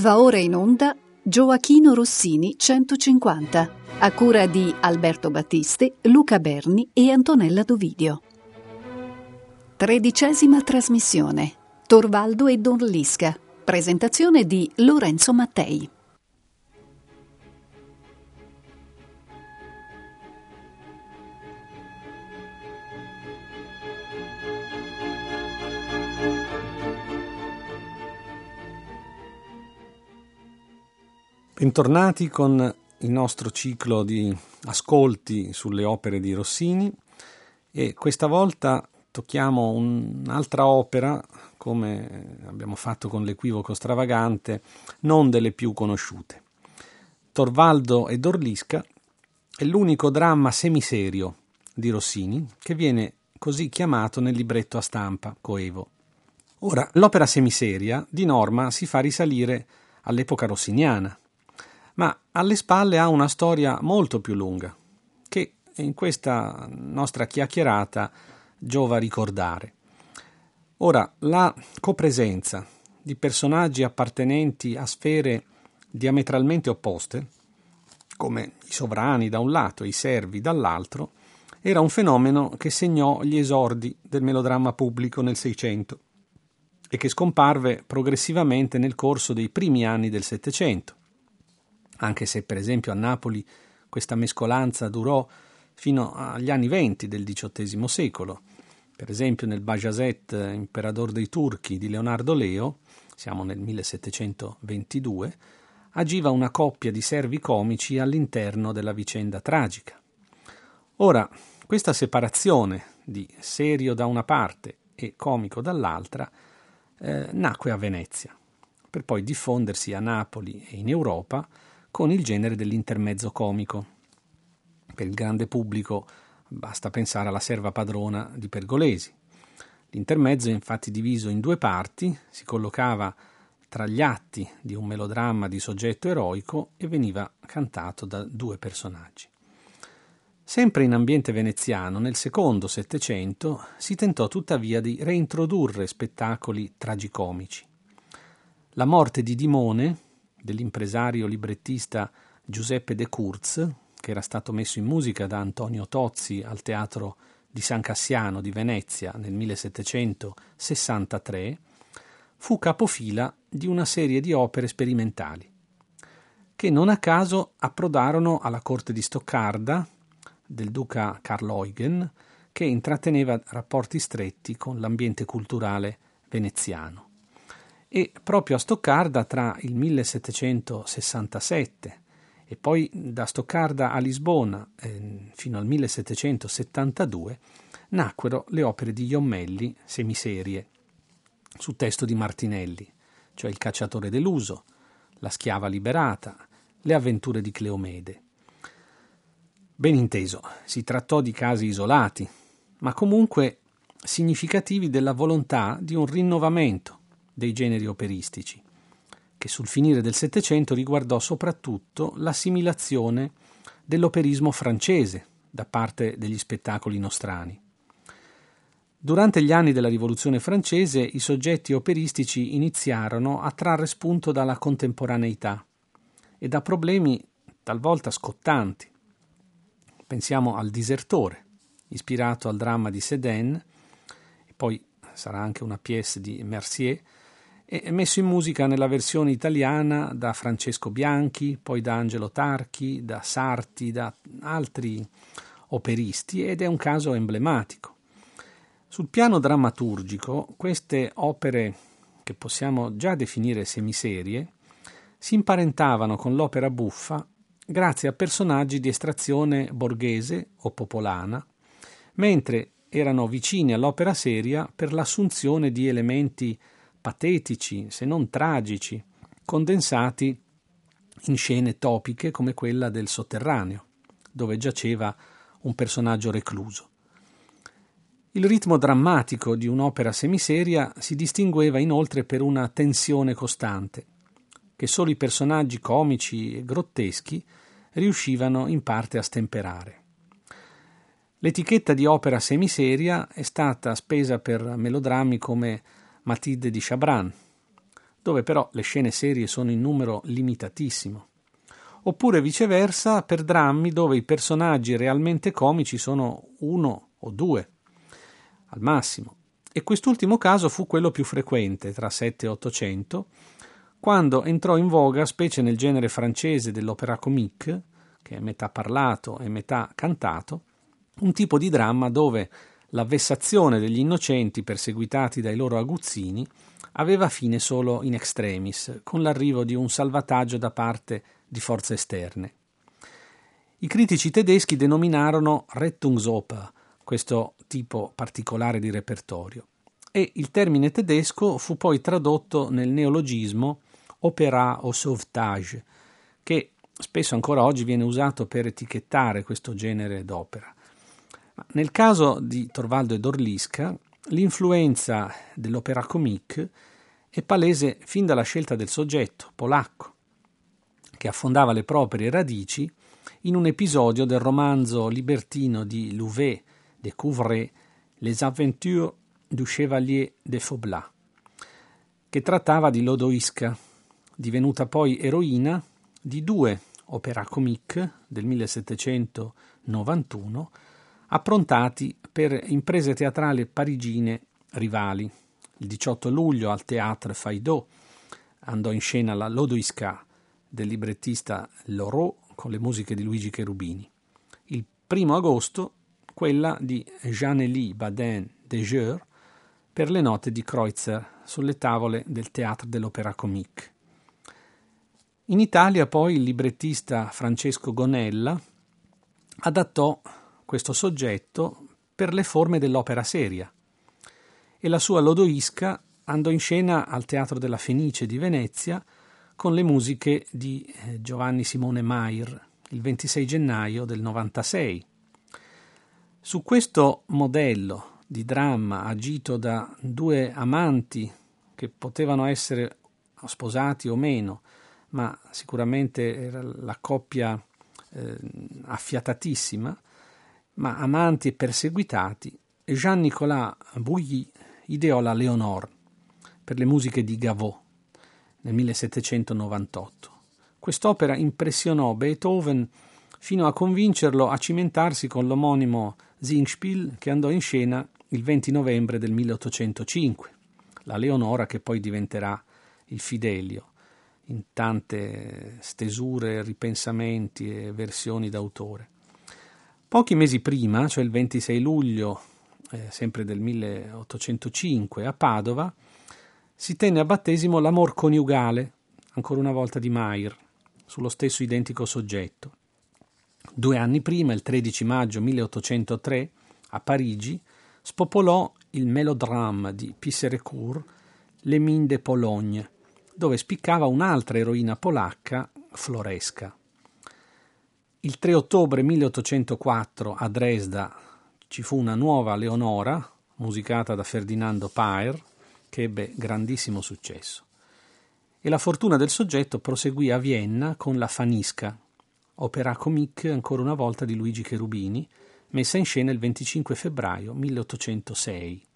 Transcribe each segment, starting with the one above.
Va ora in onda Gioachino Rossini 150, a cura di Alberto Battisti, Luca Berni e Antonella Dovidio. Tredicesima trasmissione. Torvaldo e Don Lisca. Presentazione di Lorenzo Mattei. Bentornati con il nostro ciclo di ascolti sulle opere di Rossini e questa volta tocchiamo un'altra opera, come abbiamo fatto con l'equivoco stravagante, non delle più conosciute. Torvaldo e Dorlisca è l'unico dramma semiserio di Rossini che viene così chiamato nel libretto a stampa coevo. Ora, l'opera semiseria di norma si fa risalire all'epoca rossiniana, ma alle spalle ha una storia molto più lunga, che in questa nostra chiacchierata giova ricordare. Ora, la copresenza di personaggi appartenenti a sfere diametralmente opposte, come i sovrani da un lato e i servi dall'altro, era un fenomeno che segnò gli esordi del melodramma pubblico nel Seicento e che scomparve progressivamente nel corso dei primi anni del Settecento anche se per esempio a Napoli questa mescolanza durò fino agli anni venti del XVIII secolo. Per esempio nel Bajazet Imperador dei Turchi di Leonardo Leo, siamo nel 1722, agiva una coppia di servi comici all'interno della vicenda tragica. Ora, questa separazione di serio da una parte e comico dall'altra eh, nacque a Venezia, per poi diffondersi a Napoli e in Europa con il genere dell'intermezzo comico. Per il grande pubblico basta pensare alla serva padrona di Pergolesi. L'intermezzo è infatti diviso in due parti, si collocava tra gli atti di un melodramma di soggetto eroico e veniva cantato da due personaggi. Sempre in ambiente veneziano, nel secondo Settecento si tentò tuttavia di reintrodurre spettacoli tragicomici. La morte di Dimone, dell'impresario librettista Giuseppe De Kurz, che era stato messo in musica da Antonio Tozzi al Teatro di San Cassiano di Venezia nel 1763, fu capofila di una serie di opere sperimentali, che non a caso approdarono alla corte di Stoccarda del duca Karl Eugen, che intratteneva rapporti stretti con l'ambiente culturale veneziano e proprio a Stoccarda tra il 1767 e poi da Stoccarda a Lisbona eh, fino al 1772 nacquero le opere di Iommelli semiserie su testo di Martinelli, cioè Il cacciatore deluso, La schiava liberata, Le avventure di Cleomede. Ben inteso, si trattò di casi isolati, ma comunque significativi della volontà di un rinnovamento dei generi operistici, che sul finire del Settecento riguardò soprattutto l'assimilazione dell'operismo francese da parte degli spettacoli nostrani. Durante gli anni della Rivoluzione francese i soggetti operistici iniziarono a trarre spunto dalla contemporaneità e da problemi talvolta scottanti. Pensiamo al Disertore, ispirato al dramma di Sedin, e poi sarà anche una pièce di Mercier, e messo in musica nella versione italiana da Francesco Bianchi, poi da Angelo Tarchi, da Sarti, da altri operisti ed è un caso emblematico. Sul piano drammaturgico, queste opere, che possiamo già definire semiserie, si imparentavano con l'opera buffa grazie a personaggi di estrazione borghese o popolana, mentre erano vicini all'opera seria per l'assunzione di elementi patetici, se non tragici, condensati in scene topiche come quella del sotterraneo, dove giaceva un personaggio recluso. Il ritmo drammatico di un'opera semiseria si distingueva inoltre per una tensione costante, che solo i personaggi comici e grotteschi riuscivano in parte a stemperare. L'etichetta di opera semiseria è stata spesa per melodrammi come Matilde di Chabran, dove però le scene serie sono in numero limitatissimo. Oppure viceversa per drammi dove i personaggi realmente comici sono uno o due, al massimo. E quest'ultimo caso fu quello più frequente tra 7 e 800, quando entrò in voga, specie nel genere francese dell'opera comique, che è metà parlato e metà cantato, un tipo di dramma dove la vessazione degli innocenti perseguitati dai loro aguzzini aveva fine solo in extremis, con l'arrivo di un salvataggio da parte di forze esterne. I critici tedeschi denominarono Rettungsoper questo tipo particolare di repertorio e il termine tedesco fu poi tradotto nel neologismo opéra o sauvetage, che spesso ancora oggi viene usato per etichettare questo genere d'opera. Nel caso di Torvaldo e Dorlisca, l'influenza dell'opera comique è palese fin dalla scelta del soggetto, polacco, che affondava le proprie radici in un episodio del romanzo libertino di Louvet de Couvray, Les aventures du chevalier de Faublas, che trattava di Lodoisca, divenuta poi eroina di due opera comique del 1791 approntati per imprese teatrali parigine rivali. Il 18 luglio al Théâtre Feydeau andò in scena la Lodoisca del librettista Lorot con le musiche di Luigi Cherubini. Il 1 agosto quella di Jean-Élie Badin de Jeur per le note di Kreutzer sulle tavole del Théâtre de l'Opéra Comique. In Italia poi il librettista Francesco Gonella adattò questo soggetto per le forme dell'opera seria e la sua Lodoisca andò in scena al Teatro della Fenice di Venezia con le musiche di eh, Giovanni Simone Mair il 26 gennaio del 96. Su questo modello di dramma agito da due amanti che potevano essere sposati o meno, ma sicuramente era la coppia eh, affiatatissima, ma amanti e perseguitati, Jean-Nicolas Bouilly ideò la Léonore per le musiche di Gavot nel 1798. Quest'opera impressionò Beethoven fino a convincerlo a cimentarsi con l'omonimo Singspiel che andò in scena il 20 novembre del 1805, la Leonora che poi diventerà il Fidelio in tante stesure, ripensamenti e versioni d'autore. Pochi mesi prima, cioè il 26 luglio, eh, sempre del 1805, a Padova, si tenne a battesimo l'amor coniugale, ancora una volta di Mair, sullo stesso identico soggetto. Due anni prima, il 13 maggio 1803, a Parigi, spopolò il melodrama di Pisserecourt, Le Mines de Pologne, dove spiccava un'altra eroina polacca, Floresca. Il 3 ottobre 1804 a Dresda ci fu una nuova Leonora, musicata da Ferdinando Paer, che ebbe grandissimo successo. E la fortuna del soggetto proseguì a Vienna con la Fanisca, opera comique ancora una volta di Luigi Cherubini, messa in scena il 25 febbraio 1806.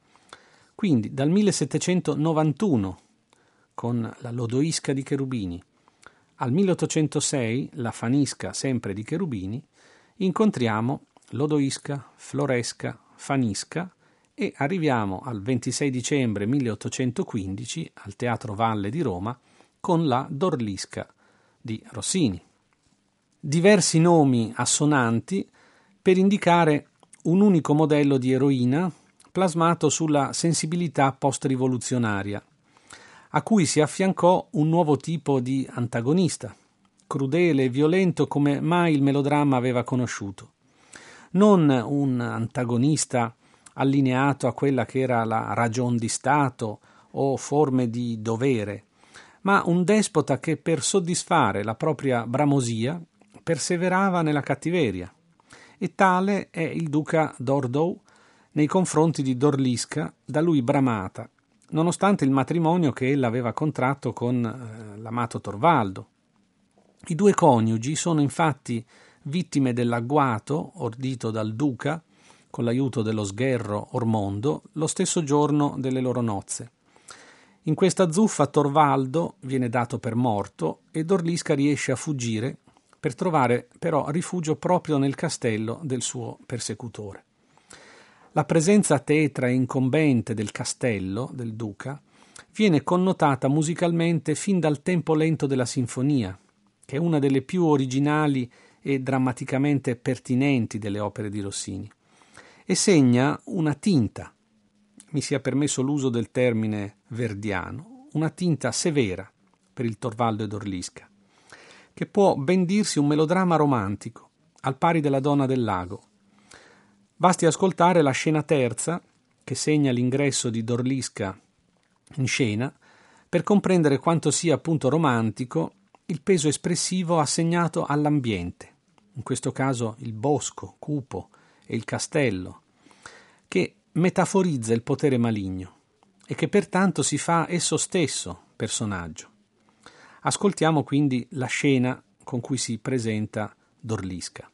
Quindi dal 1791 con la Lodoisca di Cherubini. Al 1806, la Fanisca sempre di Cherubini, incontriamo Lodoisca, Floresca, Fanisca e arriviamo al 26 dicembre 1815 al Teatro Valle di Roma con la Dorlisca di Rossini. Diversi nomi assonanti per indicare un unico modello di eroina plasmato sulla sensibilità post-rivoluzionaria a cui si affiancò un nuovo tipo di antagonista, crudele e violento come mai il melodramma aveva conosciuto. Non un antagonista allineato a quella che era la ragion di Stato o forme di dovere, ma un despota che per soddisfare la propria bramosia perseverava nella cattiveria. E tale è il duca d'Ordou nei confronti di Dorlisca, da lui bramata nonostante il matrimonio che ella aveva contratto con eh, l'amato Torvaldo. I due coniugi sono infatti vittime dell'agguato ordito dal duca con l'aiuto dello sgherro Ormondo lo stesso giorno delle loro nozze. In questa zuffa Torvaldo viene dato per morto e Dorlisca riesce a fuggire per trovare però rifugio proprio nel castello del suo persecutore. La presenza tetra e incombente del castello del duca viene connotata musicalmente fin dal tempo lento della sinfonia, che è una delle più originali e drammaticamente pertinenti delle opere di Rossini, e segna una tinta, mi sia permesso l'uso del termine verdiano, una tinta severa per il Torvaldo ed Orlisca, che può ben dirsi un melodramma romantico, al pari della donna del lago. Basti ascoltare la scena terza, che segna l'ingresso di Dorlisca in scena, per comprendere quanto sia appunto romantico il peso espressivo assegnato all'ambiente, in questo caso il bosco cupo e il castello, che metaforizza il potere maligno e che pertanto si fa esso stesso personaggio. Ascoltiamo quindi la scena con cui si presenta Dorlisca.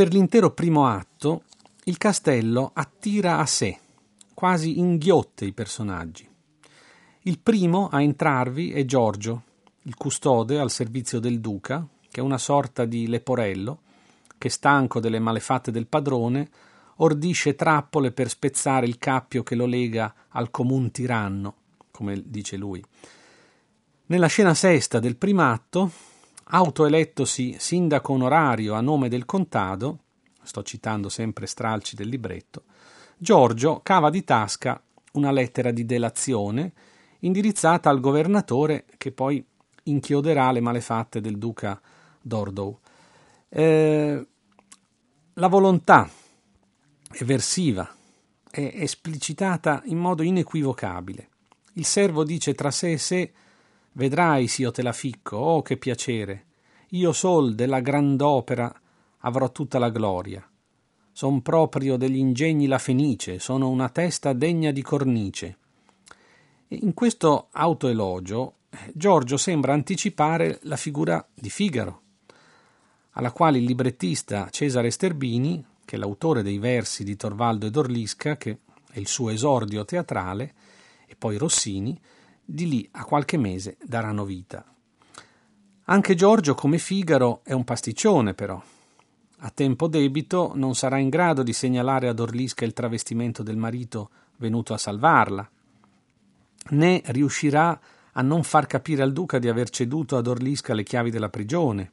Per l'intero primo atto il castello attira a sé, quasi inghiotte i personaggi. Il primo a entrarvi è Giorgio, il custode al servizio del duca, che è una sorta di leporello, che stanco delle malefatte del padrone, ordisce trappole per spezzare il cappio che lo lega al comun tiranno, come dice lui. Nella scena sesta del primatto autoelettosi sindaco onorario a nome del contado, sto citando sempre stralci del libretto, Giorgio cava di tasca una lettera di delazione indirizzata al governatore che poi inchioderà le malefatte del duca d'Ordow. Eh, la volontà eversiva è esplicitata in modo inequivocabile. Il servo dice tra sé e sé Vedrai s'io te la ficco, oh che piacere! Io sol della grand'opera avrò tutta la gloria. Son proprio degli ingegni la fenice, sono una testa degna di cornice. In questo autoelogio Giorgio sembra anticipare la figura di Figaro, alla quale il librettista Cesare Sterbini, che è l'autore dei versi di Torvaldo ed Orlisca, che è il suo esordio teatrale, e poi Rossini, di lì a qualche mese daranno vita. Anche Giorgio, come Figaro, è un pasticcione, però. A tempo debito non sarà in grado di segnalare ad Orlisca il travestimento del marito venuto a salvarla, né riuscirà a non far capire al duca di aver ceduto ad Orlisca le chiavi della prigione.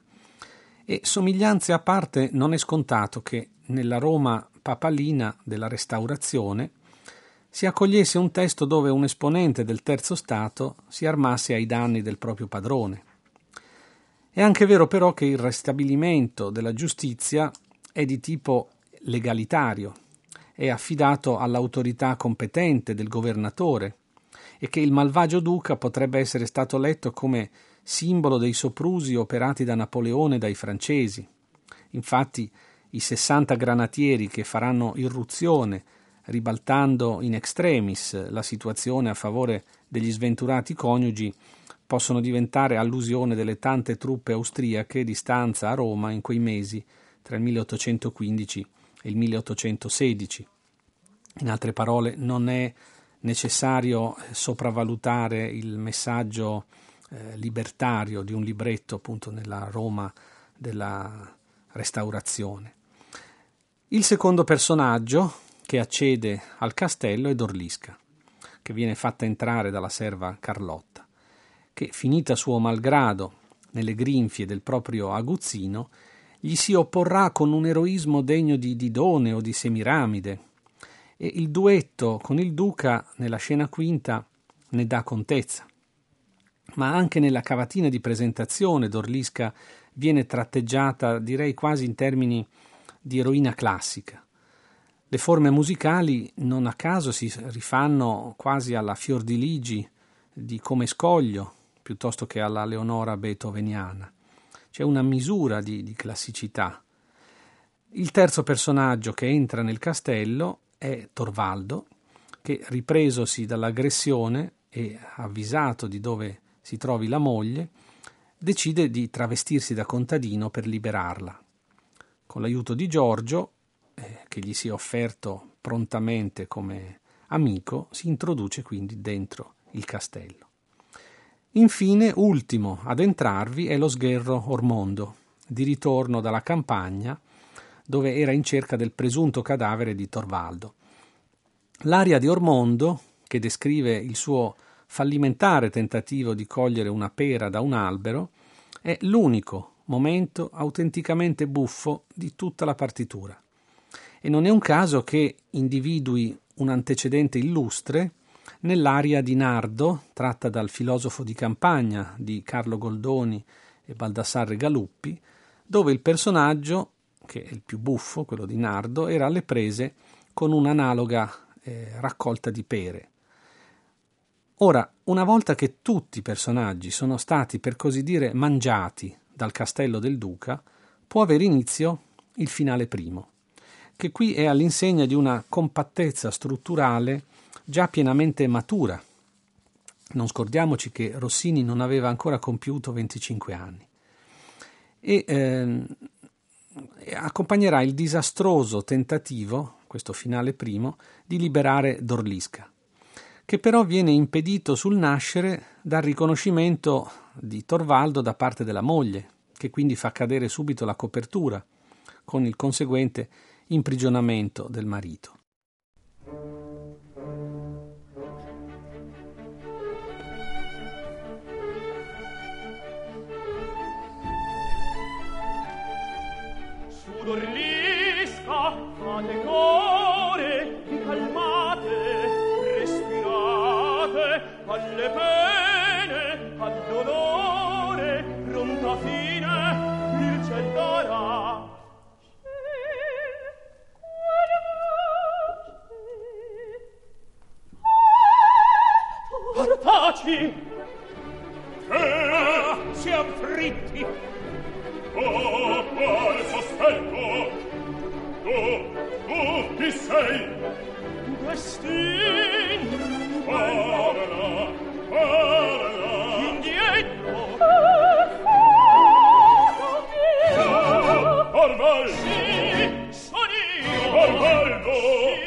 E somiglianze a parte non è scontato che nella Roma papalina della Restaurazione si accogliesse un testo dove un esponente del terzo Stato si armasse ai danni del proprio padrone. È anche vero però che il restabilimento della giustizia è di tipo legalitario, è affidato all'autorità competente del governatore e che il malvagio duca potrebbe essere stato letto come simbolo dei soprusi operati da Napoleone dai francesi. Infatti i 60 granatieri che faranno irruzione ribaltando in extremis la situazione a favore degli sventurati coniugi, possono diventare allusione delle tante truppe austriache di stanza a Roma in quei mesi tra il 1815 e il 1816. In altre parole, non è necessario sopravvalutare il messaggio eh, libertario di un libretto appunto nella Roma della restaurazione. Il secondo personaggio, che accede al castello è Dorlisca, che viene fatta entrare dalla serva Carlotta, che, finita suo malgrado nelle grinfie del proprio aguzzino, gli si opporrà con un eroismo degno di Didone o di Semiramide, e il duetto con il duca nella scena quinta ne dà contezza. Ma anche nella cavatina di presentazione Dorlisca viene tratteggiata, direi quasi in termini di eroina classica. Le forme musicali non a caso si rifanno quasi alla Fior di Ligi di Come Scoglio piuttosto che alla Leonora beethoveniana. C'è una misura di, di classicità. Il terzo personaggio che entra nel castello è Torvaldo, che ripresosi dall'aggressione e avvisato di dove si trovi la moglie, decide di travestirsi da contadino per liberarla. Con l'aiuto di Giorgio eh, che gli si è offerto prontamente come amico, si introduce quindi dentro il castello. Infine, ultimo ad entrarvi è lo sgherro Ormondo, di ritorno dalla campagna, dove era in cerca del presunto cadavere di Torvaldo. L'aria di Ormondo, che descrive il suo fallimentare tentativo di cogliere una pera da un albero, è l'unico momento autenticamente buffo di tutta la partitura e non è un caso che individui un antecedente illustre nell'aria di Nardo, tratta dal filosofo di campagna di Carlo Goldoni e Baldassarre Galuppi, dove il personaggio, che è il più buffo, quello di Nardo, era alle prese con un'analoga eh, raccolta di pere. Ora, una volta che tutti i personaggi sono stati, per così dire, mangiati dal castello del duca, può avere inizio il finale primo che qui è all'insegna di una compattezza strutturale già pienamente matura. Non scordiamoci che Rossini non aveva ancora compiuto 25 anni. E eh, accompagnerà il disastroso tentativo, questo finale primo, di liberare Dorlisca, che però viene impedito sul nascere dal riconoscimento di Torvaldo da parte della moglie, che quindi fa cadere subito la copertura, con il conseguente imprigionamento del marito. Sudorlisca, fate core, Taci! Che siam fritti! Oh, qual sospetto! Tu, tu chi sei? Destino! Parla, parla! Indietro! Orvaldo! Sì, sono io! Orvaldo! Sì!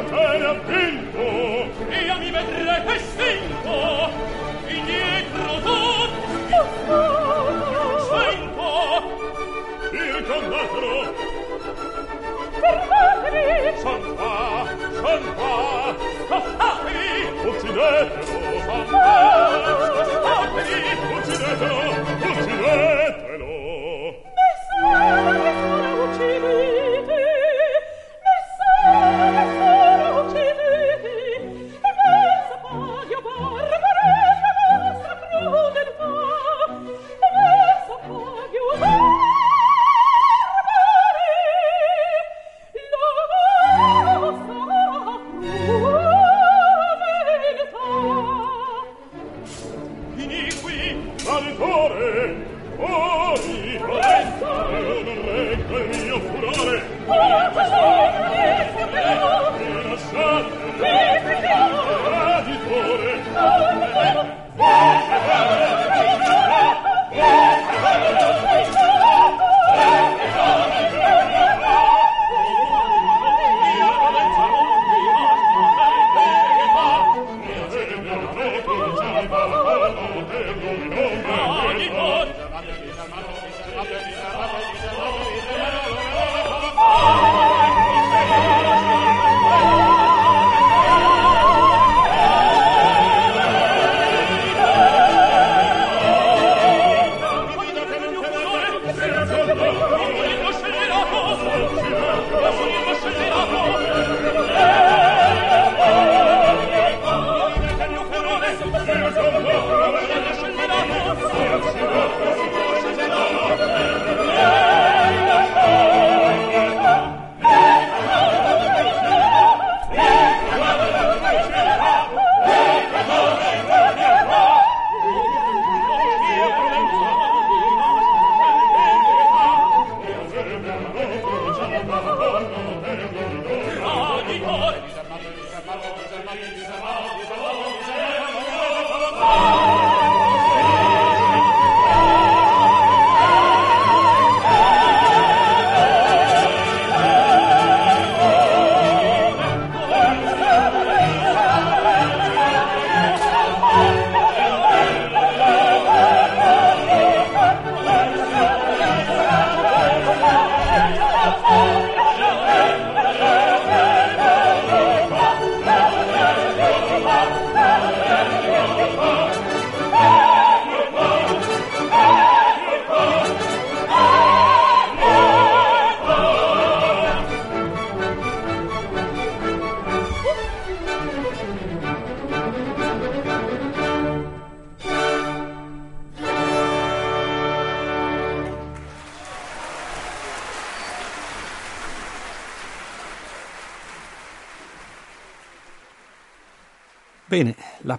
la terra vinto Io mi vedrei che stinto Indietro tutto Sento Circondatelo Fermatevi Son qua, son qua Scossatevi Uccidetelo Son qua, Uccidetelo, uccidetelo.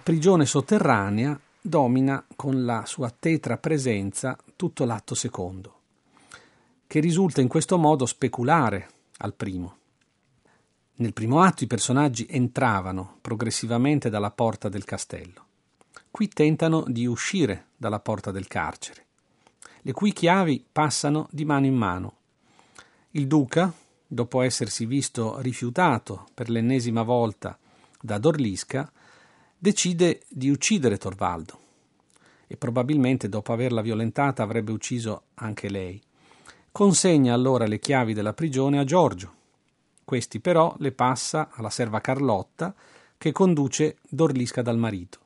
Prigione sotterranea domina con la sua tetra presenza tutto l'atto secondo, che risulta in questo modo speculare al primo. Nel primo atto i personaggi entravano progressivamente dalla porta del castello. Qui tentano di uscire dalla porta del carcere, le cui chiavi passano di mano in mano. Il duca, dopo essersi visto rifiutato per l'ennesima volta da Dorlisca, decide di uccidere Torvaldo e probabilmente dopo averla violentata avrebbe ucciso anche lei. Consegna allora le chiavi della prigione a Giorgio. Questi però le passa alla serva Carlotta che conduce Dorlisca dal marito.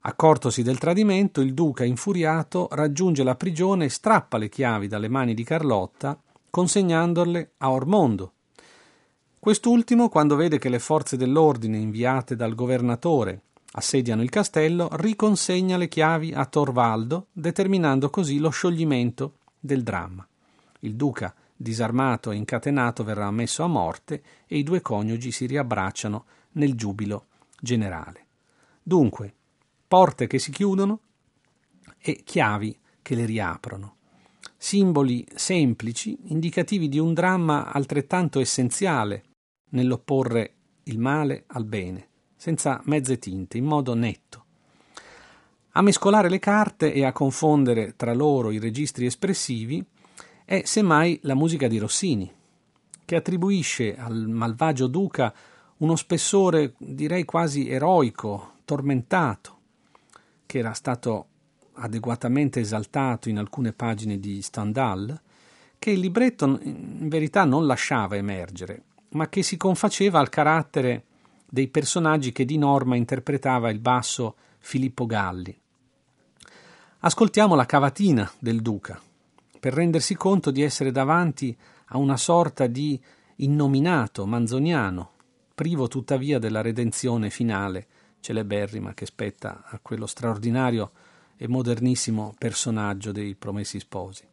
Accortosi del tradimento, il duca, infuriato, raggiunge la prigione e strappa le chiavi dalle mani di Carlotta, consegnandole a Ormondo, Quest'ultimo, quando vede che le forze dell'ordine inviate dal governatore assediano il castello, riconsegna le chiavi a Torvaldo, determinando così lo scioglimento del dramma. Il duca, disarmato e incatenato, verrà messo a morte e i due coniugi si riabbracciano nel giubilo generale. Dunque, porte che si chiudono e chiavi che le riaprono. Simboli semplici, indicativi di un dramma altrettanto essenziale nell'opporre il male al bene, senza mezze tinte, in modo netto. A mescolare le carte e a confondere tra loro i registri espressivi è semmai la musica di Rossini, che attribuisce al malvagio duca uno spessore direi quasi eroico, tormentato, che era stato adeguatamente esaltato in alcune pagine di Stendhal, che il libretto in verità non lasciava emergere, ma che si confaceva al carattere dei personaggi che di norma interpretava il basso Filippo Galli. Ascoltiamo la cavatina del Duca, per rendersi conto di essere davanti a una sorta di innominato manzoniano, privo tuttavia della redenzione finale celeberrima che spetta a quello straordinario e modernissimo personaggio dei Promessi Sposi.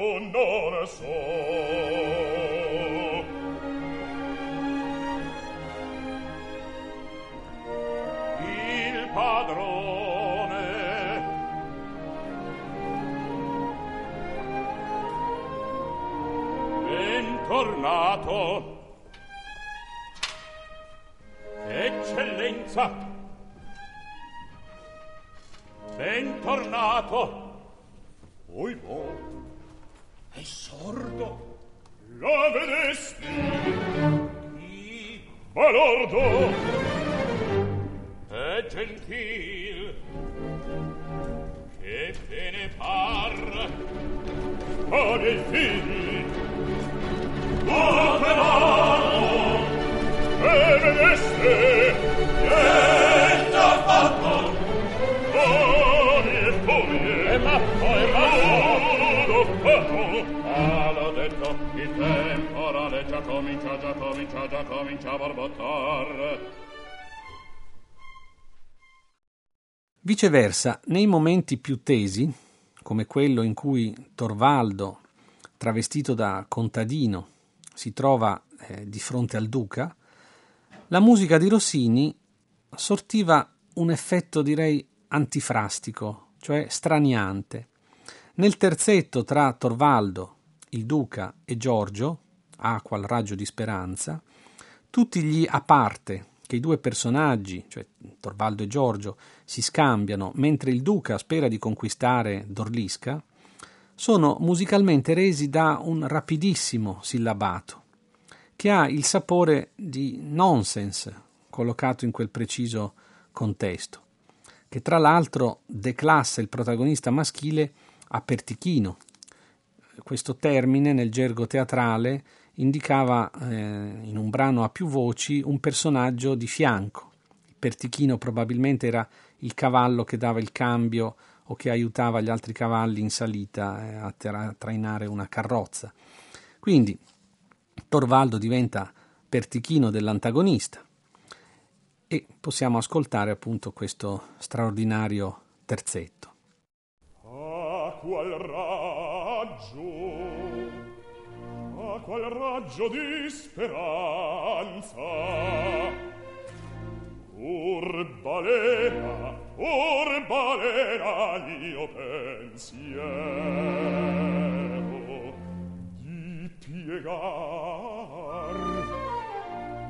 non so. Il padrone. Bentornato eccellenza. Bentornato Oi, voi È sordo? La vedesti? Chi? Balordo! È gentil! Che te ne par? ma dei figli! Ora te vanno! E vedeste! Yeah! Detto il temporale già comincia già comincia già comincia a borbottar Viceversa, nei momenti più tesi, come quello in cui Torvaldo, travestito da contadino, si trova eh, di fronte al duca, la musica di Rossini sortiva un effetto, direi, antifrastico, cioè straniante. Nel terzetto tra Torvaldo, il duca e Giorgio, acqua al raggio di speranza, tutti gli a parte che i due personaggi, cioè Torvaldo e Giorgio, si scambiano mentre il duca spera di conquistare Dorlisca, sono musicalmente resi da un rapidissimo sillabato che ha il sapore di nonsense collocato in quel preciso contesto, che tra l'altro declassa il protagonista maschile a Pertichino. Questo termine nel gergo teatrale indicava eh, in un brano a più voci un personaggio di fianco. Il Pertichino probabilmente era il cavallo che dava il cambio o che aiutava gli altri cavalli in salita eh, a, tra- a trainare una carrozza. Quindi Torvaldo diventa Pertichino dell'antagonista e possiamo ascoltare appunto questo straordinario terzetto. A qual raggio a qual raggio di speranza. Urbalena urbalena io pensiero di piegar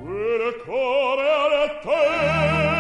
quel core alle te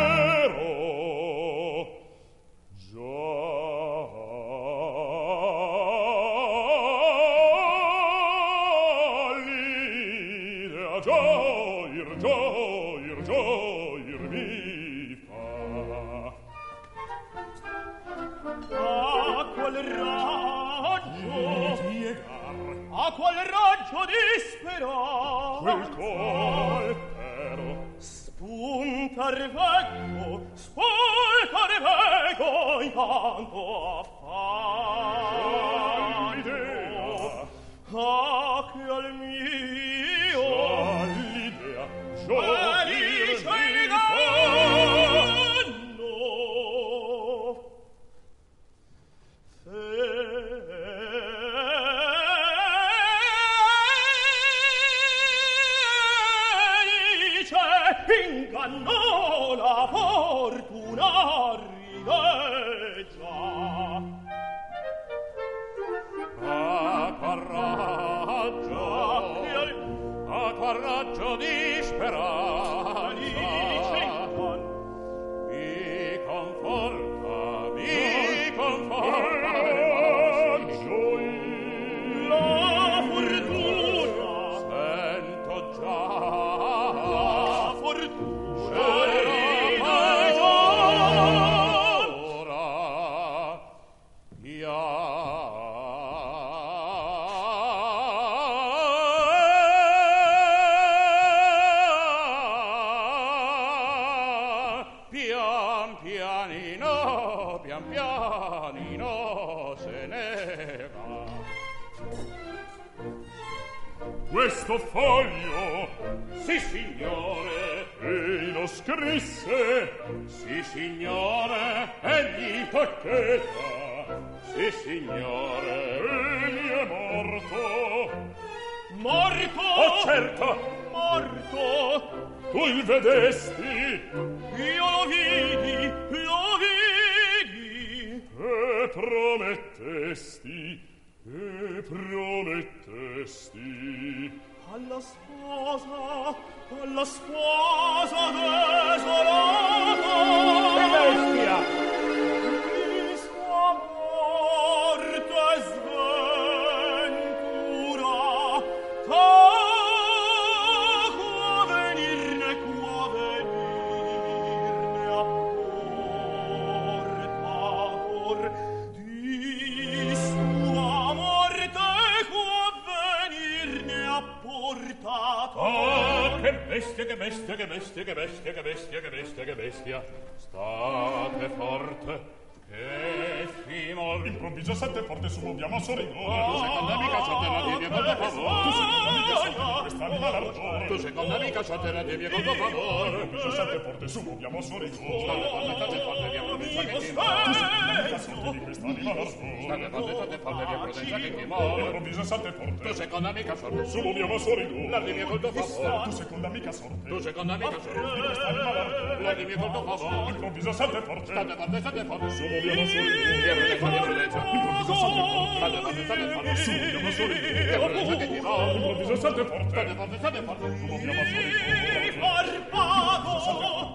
qual raggio piegar a qual raggio di speranza quel coltero spuntar vecco spuntar vecco intanto questo foglio sì signore e lo scrisse sì signore egli tacchetta sì signore egli è morto Morto! Oh, certo! Morto! Tu il vedesti? Io lo vidi, lo vidi! E promettesti e promettesti. Alla sposa alla sposa desolata. Celestia bestia, che bestia, che bestia, che bestia, che bestia, che bestia, che bestia. State forte, che fimo improvviso sette forte su muoviamo a sorridore. Tu seconda amica sortera di mia conto favore. Tu seconda amica sorte di quest'anima l'ardore. Tu seconda amica sortera di mia conto favore. Improvviso sette forte su muoviamo a sorridore. State forte, state forte, via prudenza che ti mor. Sono di questa anima nascosta. State fatte, state fatte via prudenza che chi muore. Non bisogna state forte. Tu seconda mica sorte. Solo mia ma sorrido. La di mia col tuo favore. Tu seconda mica sorte. Tu seconda mica sorte. Di questa anima nascosta. La non bisogna state forte. State fatte, state forte. Solo mia ma sorrido. Via prudenza via prudenza. E non bisogna state forte. State fatte, state forte. Solo mia ma sorrido. Via che chi muore. Non bisogna state forte. State fatte, state forte. Solo mia ma sorrido.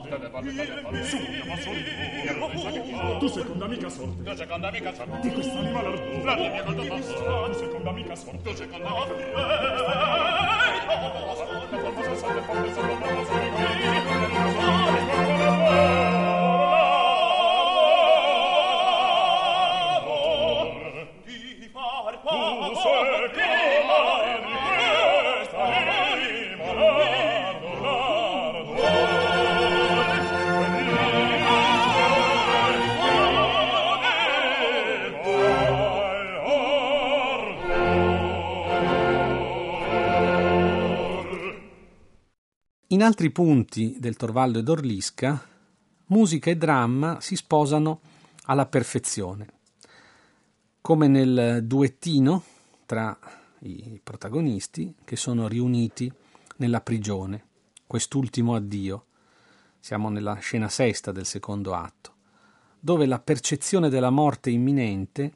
Farpato! State forte, state forte, su muoviamo a sorridore. Via prudenza che ti mor. Tu seconda amica sorte. Tu seconda amica sorte. Di quest'anima l'ardore. La di mia conto favore. Tu seconda amica sorte. Tu seconda amica sorte. Di In altri punti del Torvaldo ed Orlisca, musica e dramma si sposano alla perfezione, come nel duettino tra i protagonisti che sono riuniti nella prigione, quest'ultimo addio. Siamo nella scena sesta del secondo atto, dove la percezione della morte imminente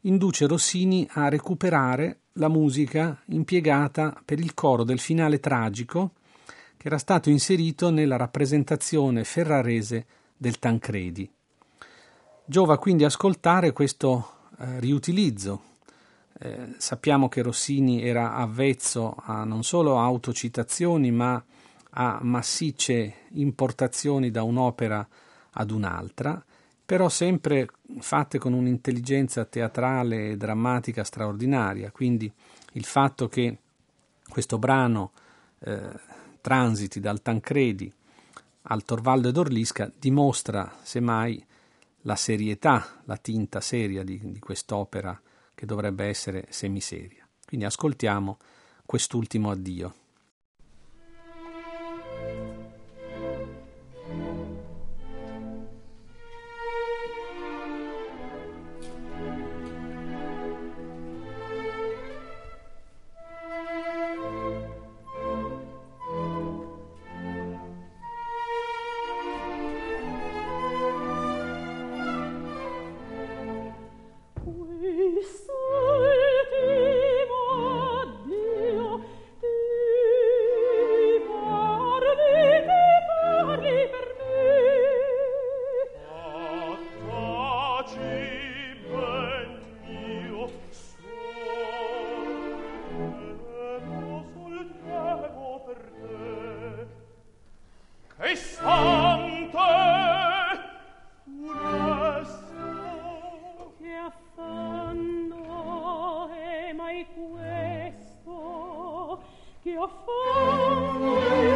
induce Rossini a recuperare la musica impiegata per il coro del finale tragico che era stato inserito nella rappresentazione ferrarese del Tancredi. Giova quindi ascoltare questo eh, riutilizzo. Eh, sappiamo che Rossini era avvezzo a non solo autocitazioni, ma a massicce importazioni da un'opera ad un'altra, però sempre fatte con un'intelligenza teatrale e drammatica straordinaria. Quindi il fatto che questo brano eh, transiti dal Tancredi al Torvaldo ed Orlisca dimostra semmai la serietà, la tinta seria di, di quest'opera che dovrebbe essere semiseria. Quindi ascoltiamo quest'ultimo addio. Oh,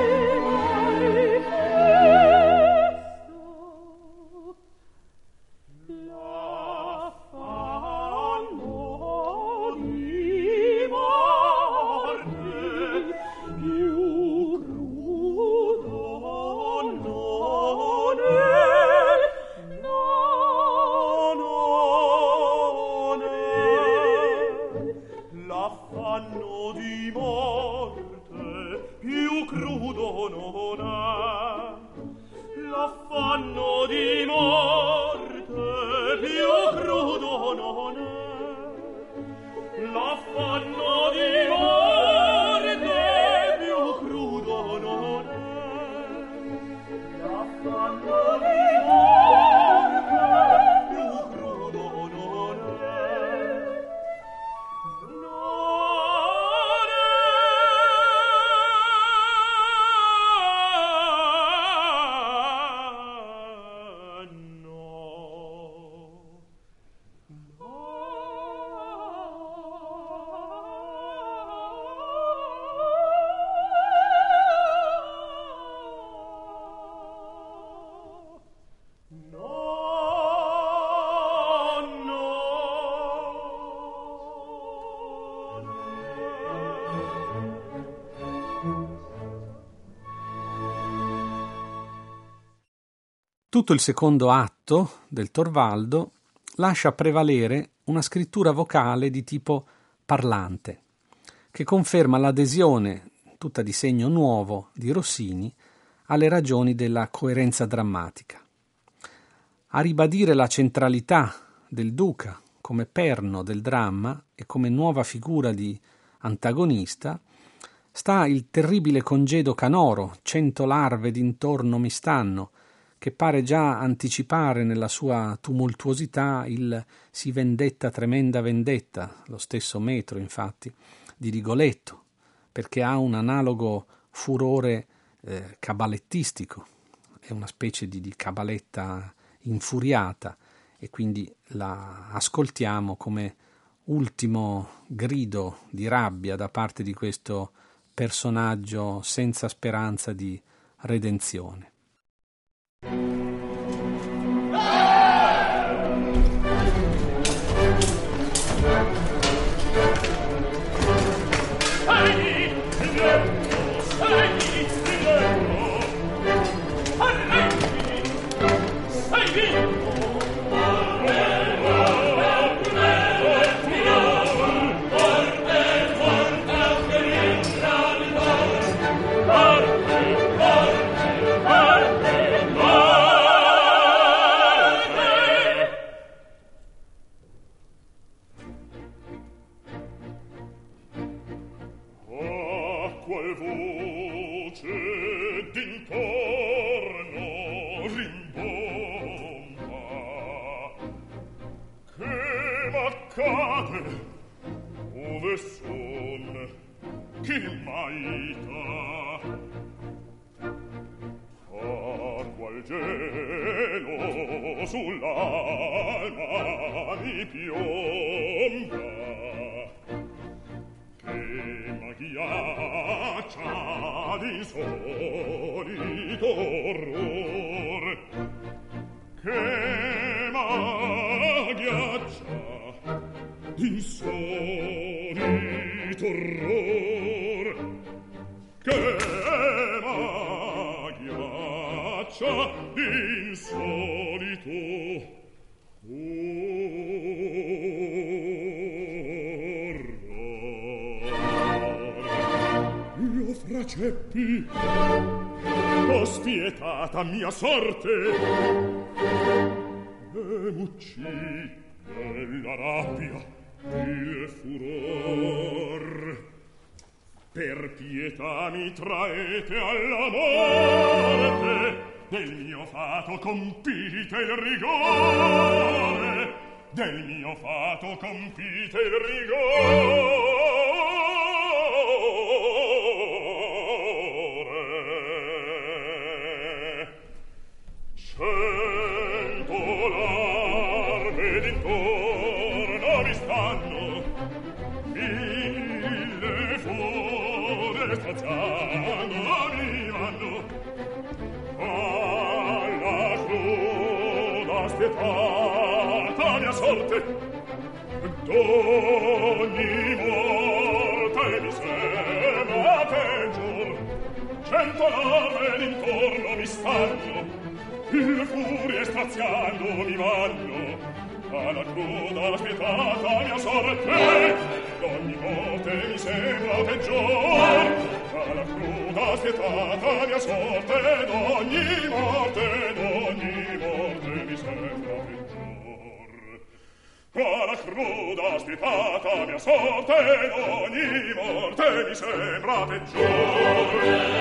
Tutto il secondo atto del Torvaldo lascia prevalere una scrittura vocale di tipo parlante, che conferma l'adesione, tutta di segno nuovo, di Rossini alle ragioni della coerenza drammatica. A ribadire la centralità del duca come perno del dramma e come nuova figura di antagonista sta il terribile congedo canoro, cento larve d'intorno mi stanno, che pare già anticipare nella sua tumultuosità il si vendetta tremenda vendetta, lo stesso metro infatti, di Rigoletto, perché ha un analogo furore eh, cabalettistico, è una specie di, di cabaletta infuriata e quindi la ascoltiamo come ultimo grido di rabbia da parte di questo personaggio senza speranza di redenzione. il marito torvo al gelo sull'alma mi piove mia sorte. E mucci la rabbia il furor. Per pietà mi traete alla morte del mio fato compite il rigore. Del mio fato compite il rigore. d'ogni morte mi sembra peggio cento lame d'intorno mi stanno il furie straziando mi vanno alla cruda spietata mia sorte ogni morte mi sembra peggior alla cruda spietata mia sorte ogni morte d'ogni morte mi sembra peggior cruda spietata mia sorte ogni morte mi sembra peggiore.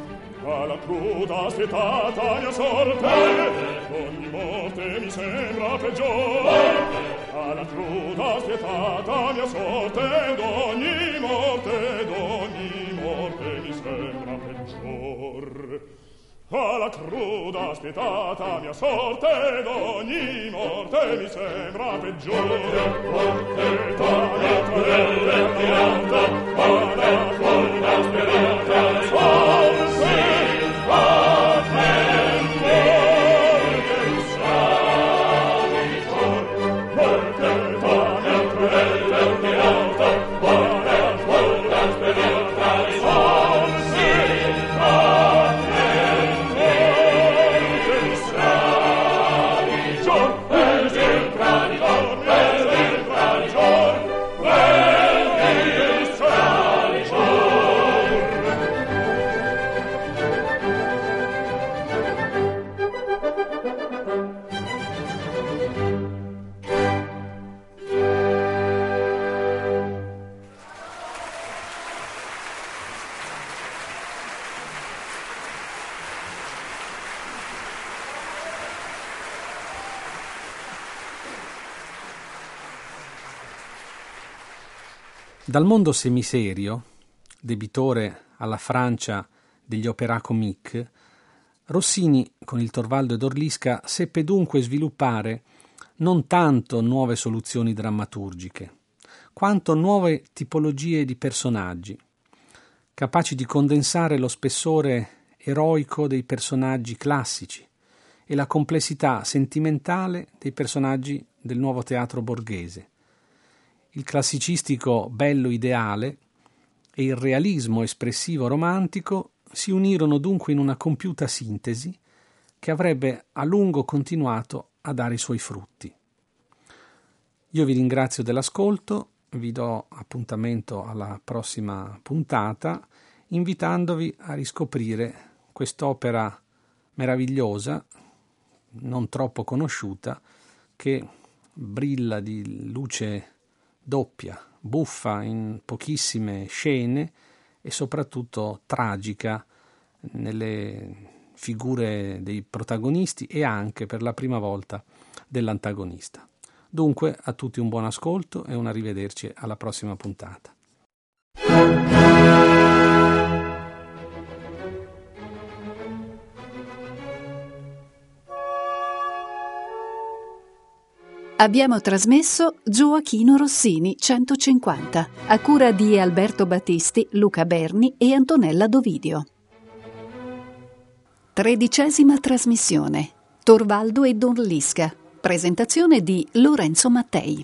alla cruda aspettata mia sorte ogni morte mi sembra peggior alla cruda aspettata mia sorte ogni morte ogni morte mi sembra peggior alla cruda aspettata mia sorte ed ogni morte mi sembra peggiore morte tale tale tirata alla cruda aspettata Dal mondo semiserio, debitore alla Francia degli opera comique, Rossini, con il Torvaldo ed Orlisca, seppe dunque sviluppare non tanto nuove soluzioni drammaturgiche, quanto nuove tipologie di personaggi, capaci di condensare lo spessore eroico dei personaggi classici e la complessità sentimentale dei personaggi del nuovo teatro borghese il classicistico bello ideale e il realismo espressivo romantico si unirono dunque in una compiuta sintesi che avrebbe a lungo continuato a dare i suoi frutti. Io vi ringrazio dell'ascolto, vi do appuntamento alla prossima puntata, invitandovi a riscoprire quest'opera meravigliosa, non troppo conosciuta, che brilla di luce doppia, buffa in pochissime scene e soprattutto tragica nelle figure dei protagonisti e anche per la prima volta dell'antagonista. Dunque a tutti un buon ascolto e un arrivederci alla prossima puntata. Abbiamo trasmesso Gioachino Rossini 150, a cura di Alberto Battisti, Luca Berni e Antonella Dovidio. Tredicesima trasmissione. Torvaldo e Don Lisca. Presentazione di Lorenzo Mattei.